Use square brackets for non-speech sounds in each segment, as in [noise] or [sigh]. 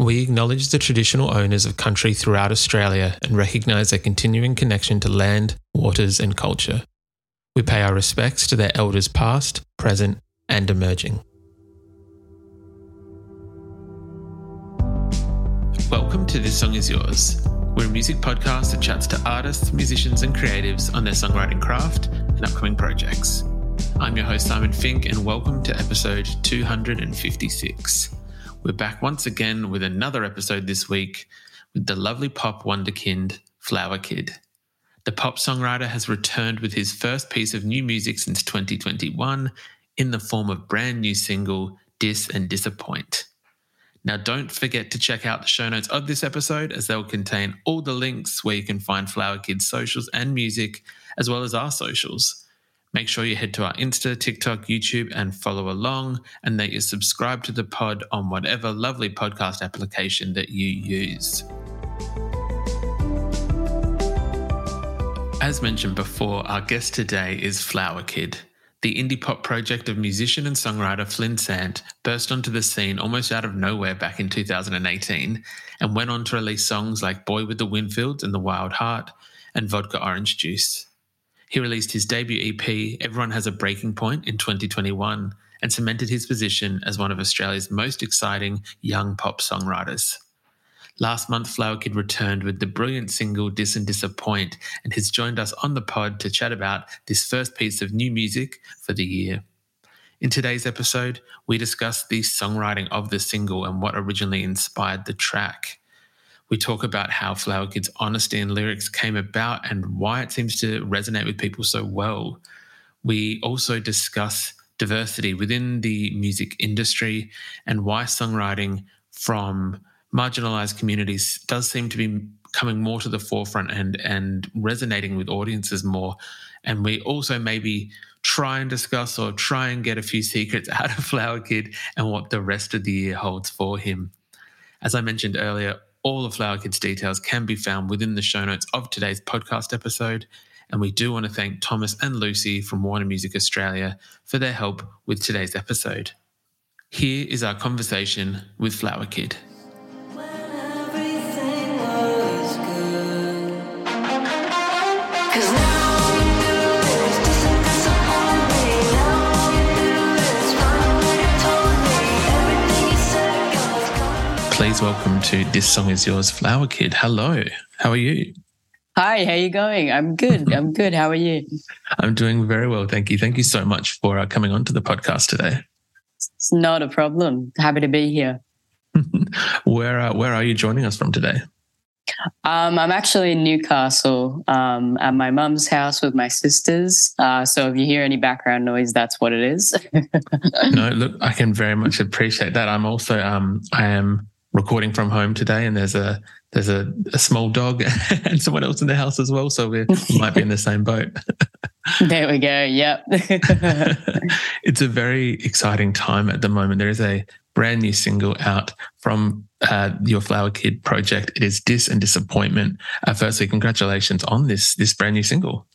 We acknowledge the traditional owners of country throughout Australia and recognise their continuing connection to land, waters, and culture. We pay our respects to their elders past, present, and emerging. Welcome to This Song Is Yours. We're a music podcast that chats to artists, musicians, and creatives on their songwriting craft and upcoming projects. I'm your host, Simon Fink, and welcome to episode 256. We're back once again with another episode this week with the lovely pop wonderkind, flowerkid. The pop songwriter has returned with his first piece of new music since 2021 in the form of brand new single, Diss and Disappoint. Now, don't forget to check out the show notes of this episode as they'll contain all the links where you can find flowerkid's socials and music, as well as our socials. Make sure you head to our Insta, TikTok, YouTube, and follow along, and that you subscribe to the pod on whatever lovely podcast application that you use. As mentioned before, our guest today is flowerkid. The indie pop project of musician and songwriter Flynn Sant burst onto the scene almost out of nowhere back in 2018 and went on to release songs like Boy with the Winfields and The Wild Heart and Vodka Orange Juice. He released his debut EP, Everyone Has a Breaking Point, in 2021 and cemented his position as one of Australia's most exciting young pop songwriters. Last month, flowerkid returned with the brilliant single Diss and Disappoint and has joined us on the pod to chat about this first piece of new music for the year. In today's episode, we discuss the songwriting of the single and what originally inspired the track. We talk about how flowerkid's honesty and lyrics came about and why it seems to resonate with people so well. We also discuss diversity within the music industry and why songwriting from marginalized communities does seem to be coming more to the forefront and and resonating with audiences more and we also maybe try and discuss or try and get a few secrets [laughs] out of flowerkid and what the rest of the year holds for him as i mentioned earlier all of flowerkid's details can be found within the show notes of today's podcast episode. And we do want to thank thomas and lucy from warner music australia for their help with today's episode. Here is our conversation with flowerkid please welcome to This Song Is Yours, flowerkid. Hello, how are you? Hi, how are you going? I'm good. [laughs] I'm good. How are you? I'm doing very well, thank you. Thank you so much for uh, coming on to the podcast today. It's not a problem. Happy to be here. [laughs] where uh, Where are you joining us from today? Um, I'm actually in Newcastle um, at my mum's house with my sisters. Uh, so if you hear any background noise, that's what it is. [laughs] no, look, I can very much appreciate that. I'm also um, I am recording from home today, and there's a there's a, a small dog [laughs] and someone else in the house as well, so we might be in the same boat. [laughs] there we go. Yep. [laughs] it's a very exciting time at the moment. There is a brand new single out from uh, your flowerkid project. It is Diss and Disappointment. Uh, firstly, congratulations on this this brand new single.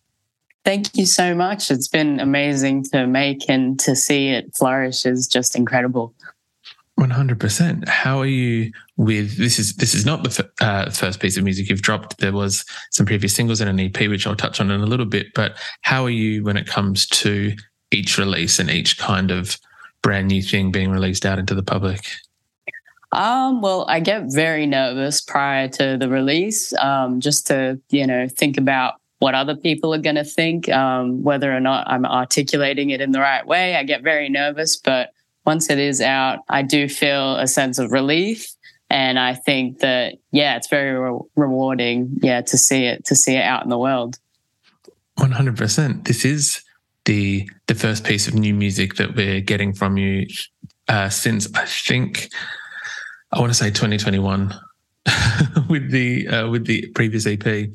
Thank you so much. It's been amazing to make and to see it flourish is just incredible. One hundred percent. How are you with this? Is this is not the f- uh, first piece of music you've dropped? There was some previous singles and an EP, which I'll touch on in a little bit. But how are you when it comes to each release and each kind of brand new thing being released out into the public? Um, well, I get very nervous prior to the release, um, just to you know think about what other people are going to think, um, whether or not I'm articulating it in the right way. I get very nervous, but once it is out, I do feel a sense of relief. And I think that, yeah, it's very re- rewarding, yeah, to see it, to see it out in the world. 100%. This is the, the first piece of new music that we're getting from you uh, since I think I want to say 2021 [laughs] with the uh, with the previous EP.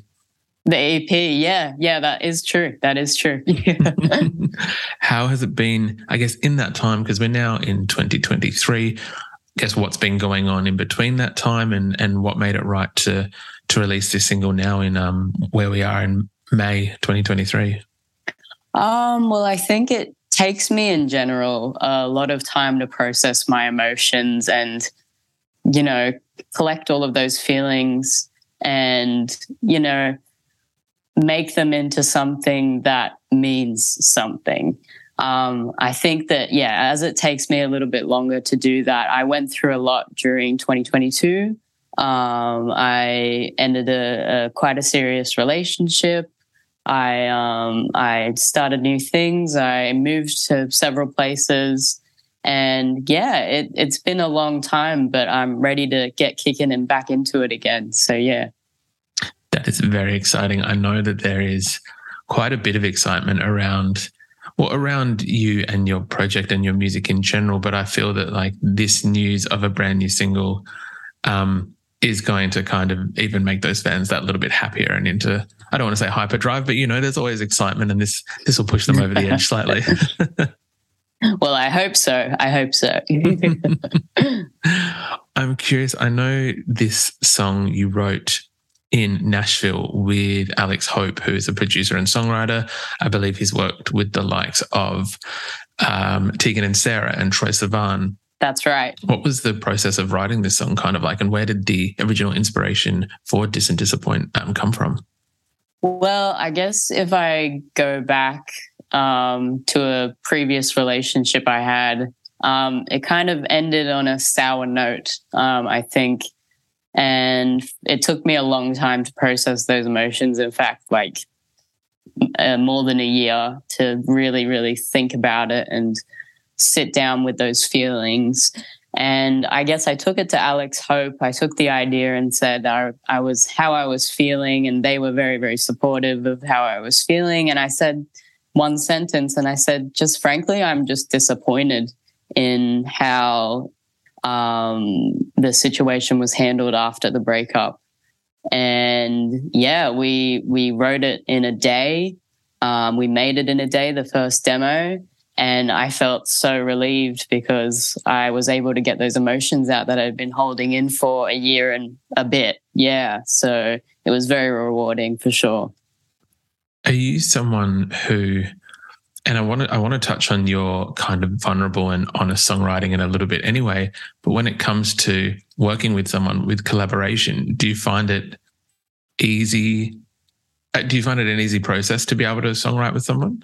The EP, yeah, yeah, that is true. That is true. [laughs] [laughs] How has it been? I guess in that time because we're now in 2023. Guess what's been going on in between that time, and and what made it right to to release this single now in um where we are in May 2023. Um, well, I think it takes me in general a lot of time to process my emotions and, you know, collect all of those feelings and, you know, make them into something that means something. Um, I think that, yeah, as it takes me a little bit longer to do that, I went through a lot during 2022. Um, I ended a, a quite a serious relationship. I um, I started new things. I moved to several places, and yeah, it, it's been a long time, but I'm ready to get kicking and back into it again. So yeah, that is very exciting. I know that there is quite a bit of excitement around well around you and your project and your music in general. But I feel that like this news of a brand new single um, is going to kind of even make those fans that little bit happier and into I don't want to say hyperdrive, but you know, there's always excitement, and this this will push them over the edge slightly. [laughs] well, I hope so. I hope so. [laughs] I'm curious. I know this song you wrote in Nashville with Alex Hope, who is a producer and songwriter. I believe he's worked with the likes of um, Tegan and Sara and Troye Sivan. That's right. What was the process of writing this song kind of like, and where did the original inspiration for Diss and Disappoint um, come from? Well, I guess if I go back um, to a previous relationship I had, um, it kind of ended on a sour note, um, I think. And it took me a long time to process those emotions. In fact, like uh, more than a year to really, really think about it and sit down with those feelings. And I guess I took it to Alex Hope. I took the idea and said I, I was how I was feeling, and they were very, very supportive of how I was feeling. And I said one sentence, and I said, just frankly, I'm just disappointed in how um, the situation was handled after the breakup. And yeah, we we wrote it in a day. Um, we made it in a day, the first demo, and I felt so relieved because I was able to get those emotions out that I'd been holding in for a year and a bit. Yeah. So it was very rewarding for sure. Are you someone who, and I want to, I want to touch on your kind of vulnerable and honest songwriting in a little bit anyway, but when it comes to working with someone with collaboration, do you find it easy? Uh, do you find it an easy process to be able to songwrite with someone?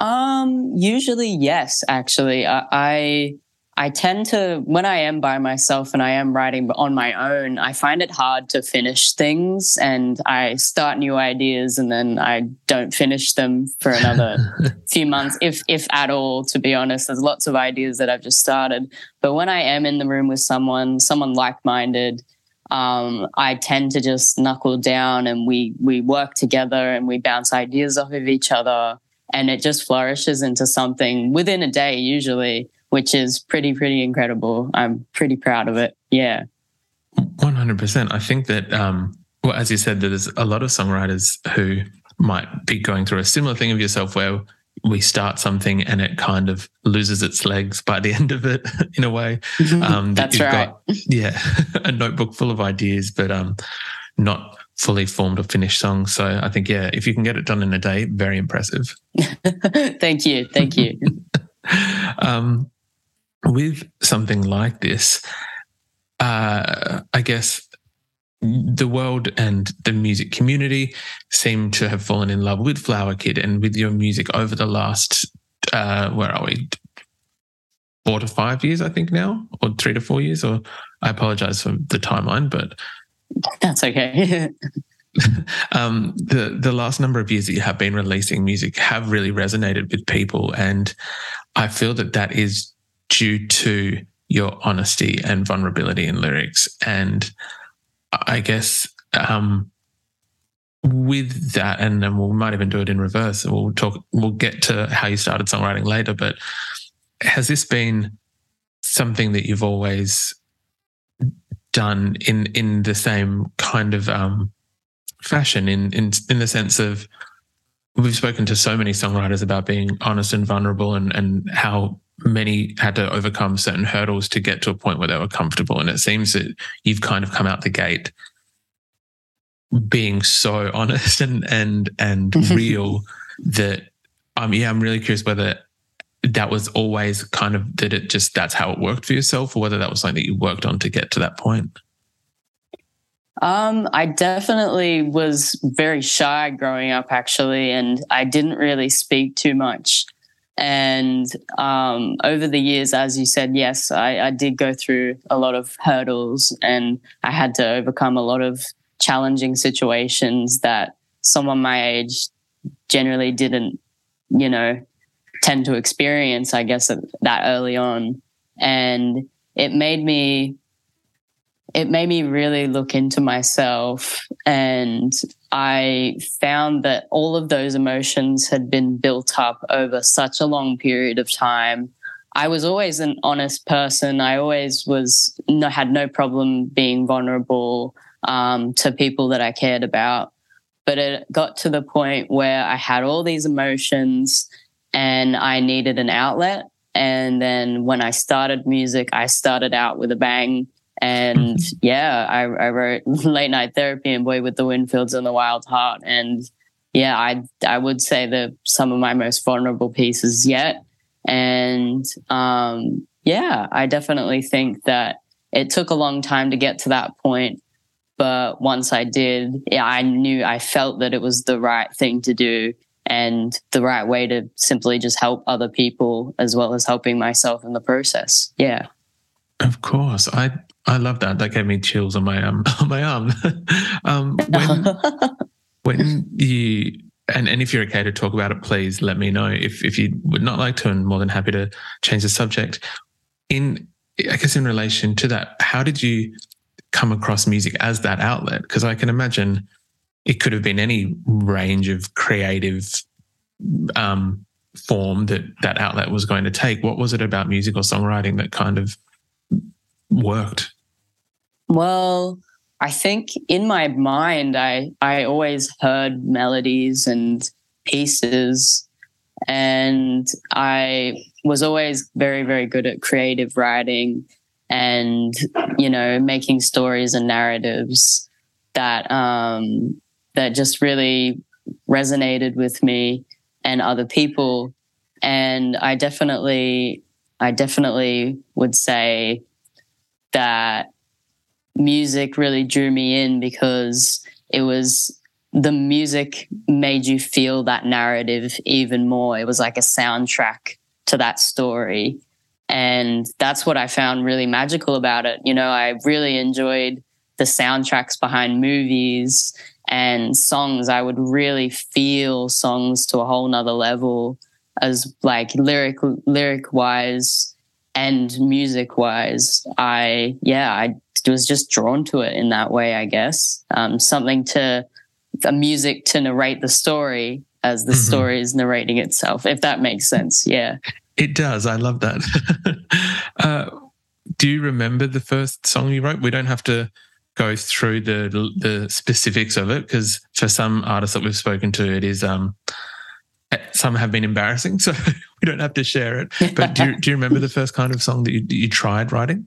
Um, usually, yes. Actually, I, I I tend to when I am by myself and I am writing on my own, I find it hard to finish things, and I start new ideas and then I don't finish them for another [laughs] few months, if if at all. To be honest, there's lots of ideas that I've just started, but when I am in the room with someone, someone like minded. Um, I tend to just knuckle down and we we work together and we bounce ideas off of each other and it just flourishes into something within a day usually which is pretty pretty incredible i'm pretty proud of it yeah 100% i think that um well as you said there's a lot of songwriters who might be going through a similar thing of yourself where we start something and it kind of loses its legs by the [laughs] end of it in a way um, that that's right got, [laughs] yeah [laughs] a notebook full of ideas but um not fully formed or finished song. So I think, yeah, if you can get it done in a day, very impressive. thank you. Thank you. um, with something like this, uh, I guess the world and the music community seem to have fallen in love with flowerkid and with your music over the last, uh, where are we? Four to five years, I think now, or three to four years. Or I apologize for the timeline, but that's okay. [laughs] um, the the last number of years that you have been releasing music have really resonated with people, and I feel that that is due to your honesty and vulnerability in lyrics. And I guess um, with that, and then we might even do it in reverse. We'll talk. We'll get to how you started songwriting later, but has this been something that you've always done in in the same kind of um, fashion in in in the sense of we've spoken to so many songwriters about being honest and vulnerable and and how many had to overcome certain hurdles to get to a point where they were comfortable. And it seems that you've kind of come out the gate being so [laughs] honest and and and real that um yeah I'm really curious whether that was always kind of that it just that's how it worked for yourself or whether that was something that you worked on to get to that point? Um, I definitely was very shy growing up, actually, and I didn't really speak too much. And um, over the years, as you said, yes, I, I, did go through a lot of hurdles and I had to overcome a lot of challenging situations that someone my age generally didn't, you know, tend to experience, I guess, that early on. And it made me it made me really look into myself and I found that all of those emotions had been built up over such a long period of time. I was always an honest person. I always was no, had no problem being vulnerable um, to people that I cared about. But it got to the point where I had all these emotions and I needed an outlet. And then when I started music, I started out with a bang and yeah, I, I wrote [laughs] Late Night Therapy and Boy with the Winfields and the Wild Heart. And yeah, I I would say that some of my most vulnerable pieces yet. And um, yeah, I definitely think that it took a long time to get to that point. But once I did, yeah, I knew I felt that it was the right thing to do and the right way to simply just help other people as well as helping myself in the process. Yeah. Of course. I I love that. That gave me chills on my um [laughs] on my arm. [laughs] um, when [laughs] when you and, and if you're okay to talk about it, please let me know. If if you would not like to, I'm more than happy to change the subject. In I guess in relation to that, how did you come across music as that outlet? Because I can imagine it could have been any range of creative um, form that that outlet was going to take. What was it about music or songwriting that kind of worked? Well, I think in my mind, I, I always heard melodies and pieces, and I was always very, very good at creative writing and, you know, making stories and narratives that, um, that just really resonated with me and other people. And I definitely, I definitely would say that music really drew me in because it was the music made you feel that narrative even more. It was like a soundtrack to that story. And that's what I found really magical about it. You know, I really enjoyed the soundtracks behind movies and songs. I would really feel songs to a whole nother level as like lyric lyric wise and music wise. I yeah, I was just drawn to it in that way, I guess. Um, something to a music to narrate the story as the mm-hmm. story is narrating itself, if that makes sense. Yeah. It does. I love that. [laughs] uh, do you remember the first song you wrote? We don't have to go through the the specifics of it because for some artists that we've spoken to, it is um some have been embarrassing, [laughs] so we don't have to share it. But do you, do you remember the first kind of song that you, you tried writing?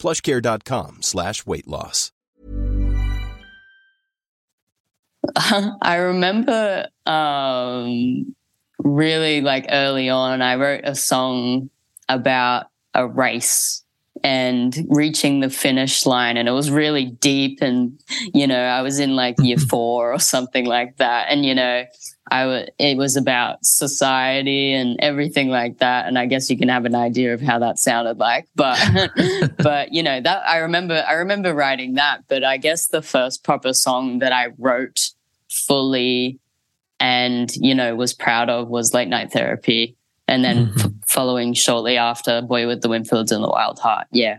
Plushcare.com slash weight loss. [laughs] I remember um, really like early on, I wrote a song about a race and reaching the finish line and it was really deep and you know i was in like year [laughs] four or something like that and you know I w- it was about society and everything like that. And I guess you can have an idea of how that sounded like. [laughs] But but you know that I remember I remember writing that. But I guess the first proper song that I wrote fully and you know was proud of was Late Night Therapy, and then mm-hmm. f- following shortly after Boy with the Winfields and the Wild Heart. Yeah.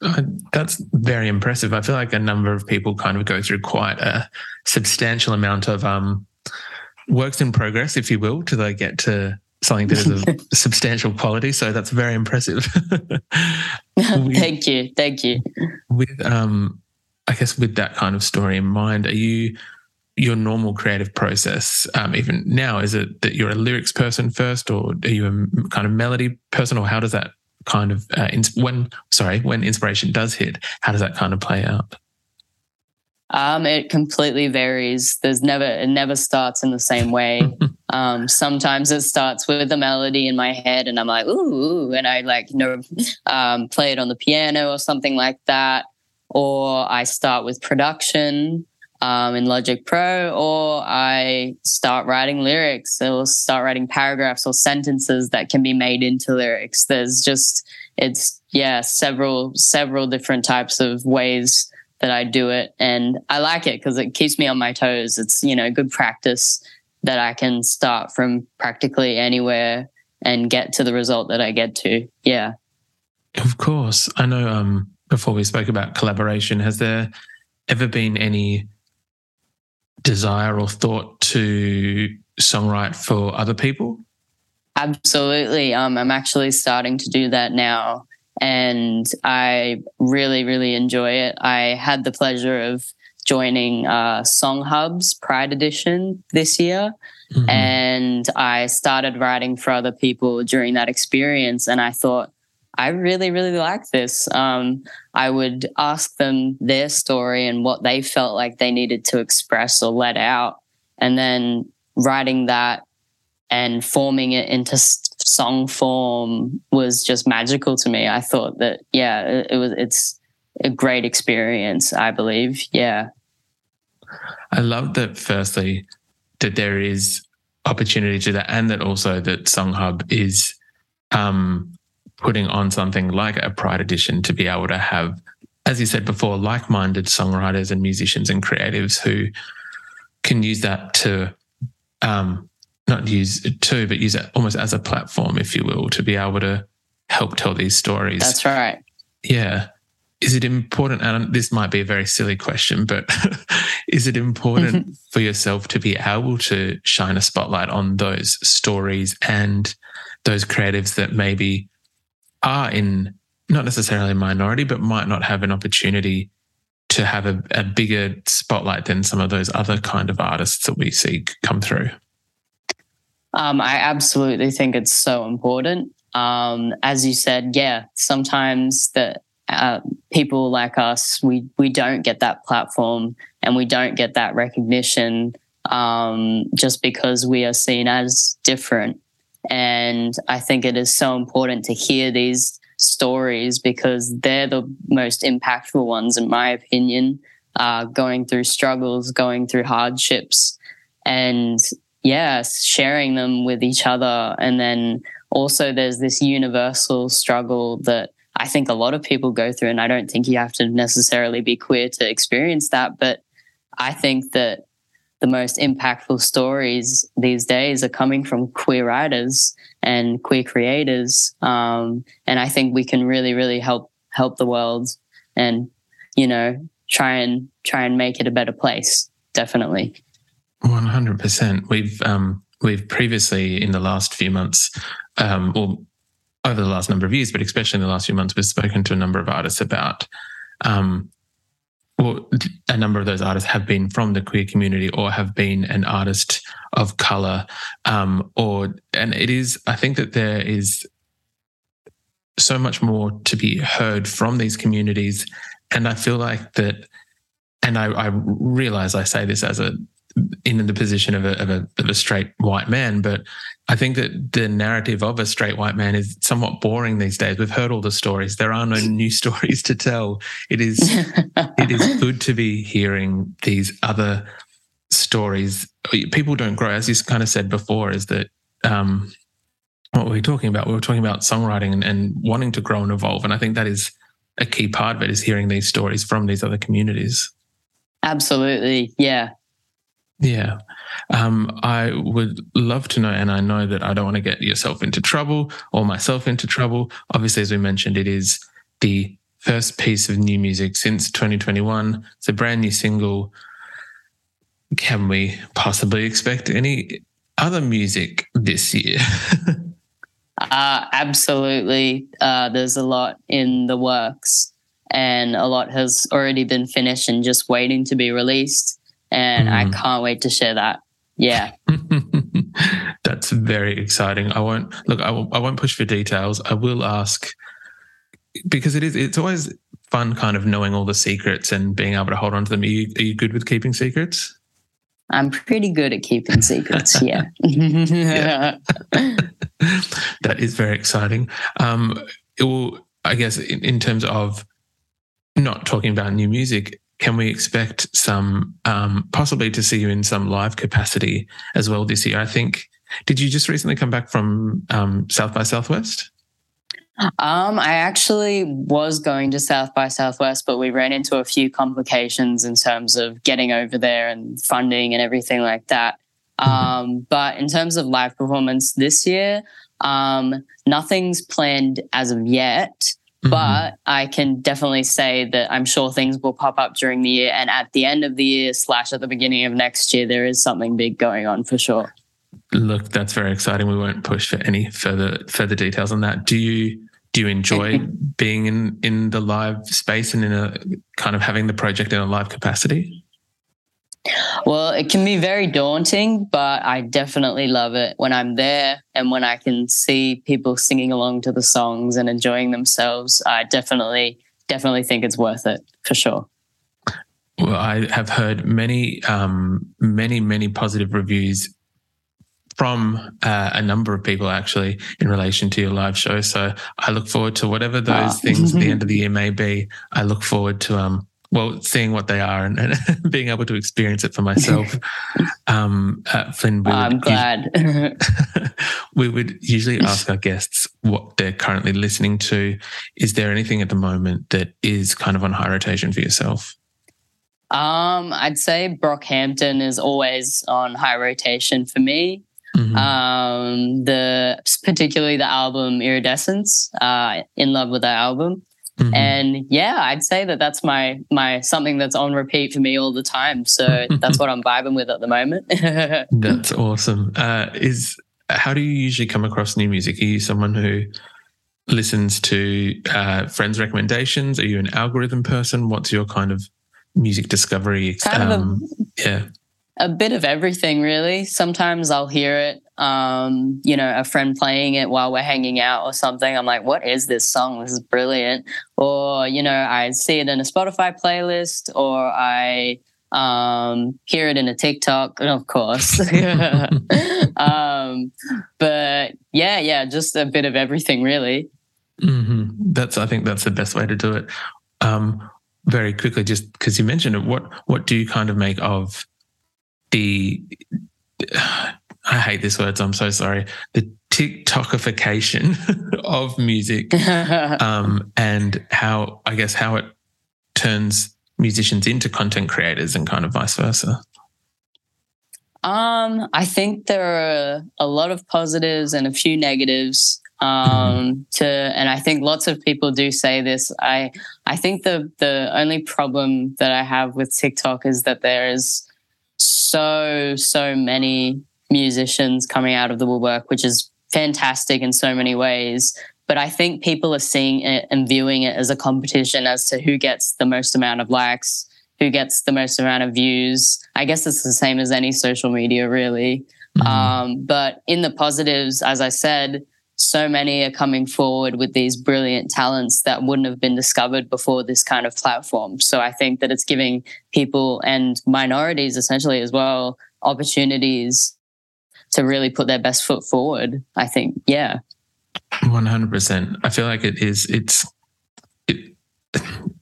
Uh, that's very impressive. I feel like a number of people kind of go through quite a substantial amount of um, works in progress, if you will, till they get to something that is of [laughs] substantial quality. So that's very impressive. [laughs] with, thank you, thank you. With um, I guess with that kind of story in mind, are you your normal creative process? Um, even now, is it that you're a lyrics person first, or are you a kind of melody person, or how does that kind of uh, ins- when sorry when inspiration does hit, how does that kind of play out? Um, it completely varies. There's never it never starts in the same way. [laughs] um, sometimes it starts with a melody in my head, and I'm like, ooh, and I like you know um, play it on the piano or something like that. Or I start with production um, in Logic Pro, or I start writing lyrics, or start writing paragraphs or sentences that can be made into lyrics. There's just it's yeah several several different types of ways that I do it. And I like it because it keeps me on my toes. It's, you know, good practice that I can start from practically anywhere and get to the result that I get to. Yeah. Of course. I know um, before we spoke about collaboration, has there ever been any desire or thought to songwrite for other people? Absolutely. Um, I'm actually starting to do that now and I really, really enjoy it. I had the pleasure of joining uh, Song Hub's Pride Edition this year. Mm-hmm. And I started writing for other people during that experience. And I thought, I really, really like this. Um, I would ask them their story and what they felt like they needed to express or let out. And then writing that and forming it into song form was just magical to me. I thought that, yeah, it, it was, it's a great experience, I believe. Yeah. I love that, firstly, that there is opportunity to that, and that also that Song Hub is um, putting on something like a Pride Edition to be able to have, as you said before, like minded songwriters and musicians and creatives who can use that to um, not use it too, but use it almost as a platform, if you will, to be able to help tell these stories. That's right. Yeah. Is it important? And this might be a very silly question, but [laughs] is it important mm-hmm. for yourself to be able to shine a spotlight on those stories and those creatives that maybe are in not necessarily a minority, but might not have an opportunity to have a, a bigger spotlight than some of those other kind of artists that we see come through? Um, I absolutely think it's so important. Um, as you said, yeah, sometimes that uh, people like us, we we don't get that platform and we don't get that recognition um, just because we are seen as different. And I think it is so important to hear these stories because they're the most impactful ones, in my opinion. Uh, going through struggles, going through hardships, and yeah, sharing them with each other. And then also there's this universal struggle that I think a lot of people go through. And I don't think you have to necessarily be queer to experience that. But I think that the most impactful stories these days are coming from queer writers and queer creators. Um, and I think we can really, really help help the world and, you know, try and try and make it a better place. Definitely. One hundred percent. We've um, we've previously in the last few months, um, or over the last number of years, but especially in the last few months, we've spoken to a number of artists about um, well, a number of those artists have been from the queer community or have been an artist of color, um, or and it is. I think that there is so much more to be heard from these communities, and I feel like that. And I, I realize I say this as a in the position of a, of a, of a straight white man, but I think that the narrative of a straight white man is somewhat boring these days. We've heard all the stories. There are no [laughs] new stories to tell. It is it is good to be hearing these other stories. People don't grow, as you kind of said before, is that um, what were we talking about? We were talking about songwriting and, and wanting to grow and evolve. And I think that is a key part of it is hearing these stories from these other communities. Absolutely. Yeah. Yeah. Um, I would love to know, and I know that I don't want to get yourself into trouble or myself into trouble. Obviously, as we mentioned, it is the first piece of new music since 2021. It's a brand new single. Can we possibly expect any other music this year? [laughs] uh, absolutely. Uh, there's a lot in the works, and a lot has already been finished and just waiting to be released and mm. I can't wait to share that. Yeah. [laughs] That's very exciting. I won't look. I won't, I won't push for details. I will ask because it is. It's always fun, kind of knowing all the secrets and being able to hold on to them. Are you, are you good with keeping secrets? I'm pretty good at keeping secrets. [laughs] Yeah. yeah. [laughs] that is very exciting. Um, it will, I guess, in, in terms of not talking about new music, can we expect some um, possibly to see you in some live capacity as well this year? I think. Did you just recently come back from um, South by Southwest? Um, I actually was going to South by Southwest, but we ran into a few complications in terms of getting over there and funding and everything like that. Mm-hmm. Um, but in terms of live performance this year, um, nothing's planned as of yet. Mm-hmm. But I can definitely say that I'm sure things will pop up during the year. And at the end of the year, slash at the beginning of next year, there is something big going on for sure. Look, that's very exciting. We won't push for any further further details on that. Do you do you enjoy being in in the live space and in a kind of having the project in a live capacity? Well, it can be very daunting, but I definitely love it when I'm there and when I can see people singing along to the songs and enjoying themselves. I definitely, definitely think it's worth it for sure. Well, I have heard many, um, many, many positive reviews from uh, a number of people actually in relation to your live show. So I look forward to whatever those ah. things at the [laughs] end of the year may be. I look forward to um, well, seeing what they are and, and [laughs] being able to experience it for myself. [laughs] um, uh, Flynn, we I'm glad. [laughs] We would usually ask our guests what they're currently listening to. Is there anything at the moment that is kind of on high rotation for yourself? Um, I'd say Brockhampton is always on high rotation for me. Mm-hmm. Um, the particularly the album Iridescence. Uh, in love with that album. Mm-hmm. And yeah, I'd say that that's my my something that's on repeat for me all the time. So that's what I'm vibing with at the moment. [laughs] that's awesome. Uh, is how do you usually come across new music? Are you someone who listens to uh, friends' recommendations? Are you an algorithm person? What's your kind of music discovery? Kind um, of a, um, yeah, a bit of everything, really. Sometimes I'll hear it um, you know, a friend playing it while we're hanging out or something. I'm like, what is this song? This is brilliant. Or, you know, I see it in a Spotify playlist or I um, hear it in a TikTok, of course. [laughs] [laughs] um, but yeah, yeah, just a bit of everything, really. Mm-hmm. That's, I think that's the best way to do it. Um, very quickly, just because you mentioned it, what what do you kind of make of the I hate this word, so I'm so sorry. The TikTokification [laughs] of music, [laughs] um, and how I guess how it turns musicians into content creators and kind of vice versa. Um, I think there are a lot of positives and a few negatives. Um, mm-hmm. to and I think lots of people do say this. I I think the the only problem that I have with TikTok is that there is so so many musicians coming out of the woodwork, which is fantastic in so many ways. But I think people are seeing it and viewing it as a competition as to who gets the most amount of likes, who gets the most amount of views. I guess it's the same as any social media, really. Mm-hmm. Um, but in the positives, as I said, so many are coming forward with these brilliant talents that wouldn't have been discovered before this kind of platform. So I think that it's giving people and minorities essentially as well opportunities to really put their best foot forward. I think, yeah. 100%. I feel like it is, it's, it,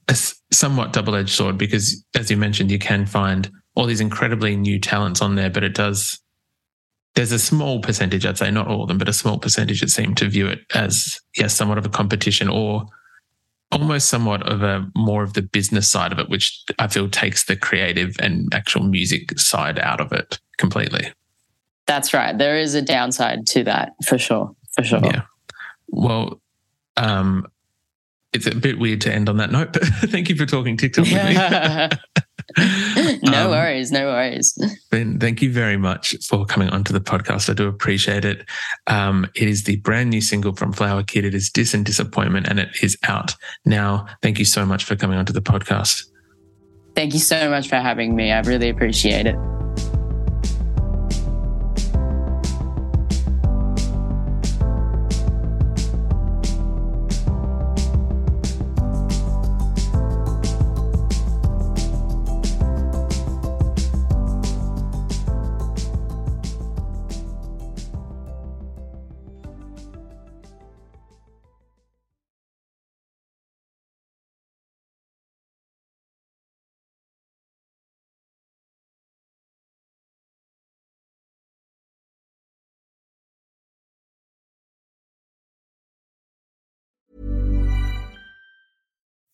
a somewhat double edged sword because, as you mentioned, you can find all these incredibly new talents on there, but it does there's a small percentage, I'd say, not all of them, but a small percentage that seem to view it as, yes, somewhat of a competition or almost somewhat of a more of the business side of it, which I feel takes the creative and actual music side out of it completely. That's right. There is a downside to that for sure. For sure. Yeah. Well, um, it's a bit weird to end on that note, but [laughs] thank you for talking TikTok with me. [laughs] no um, worries, no worries. Ben, thank you very much for coming onto the podcast. I do appreciate it. Um, it is the brand new single from flowerkid. It is Diss and Disappointment, and it is out now. Thank you so much for coming onto the podcast. Thank you so much for having me. I really appreciate it.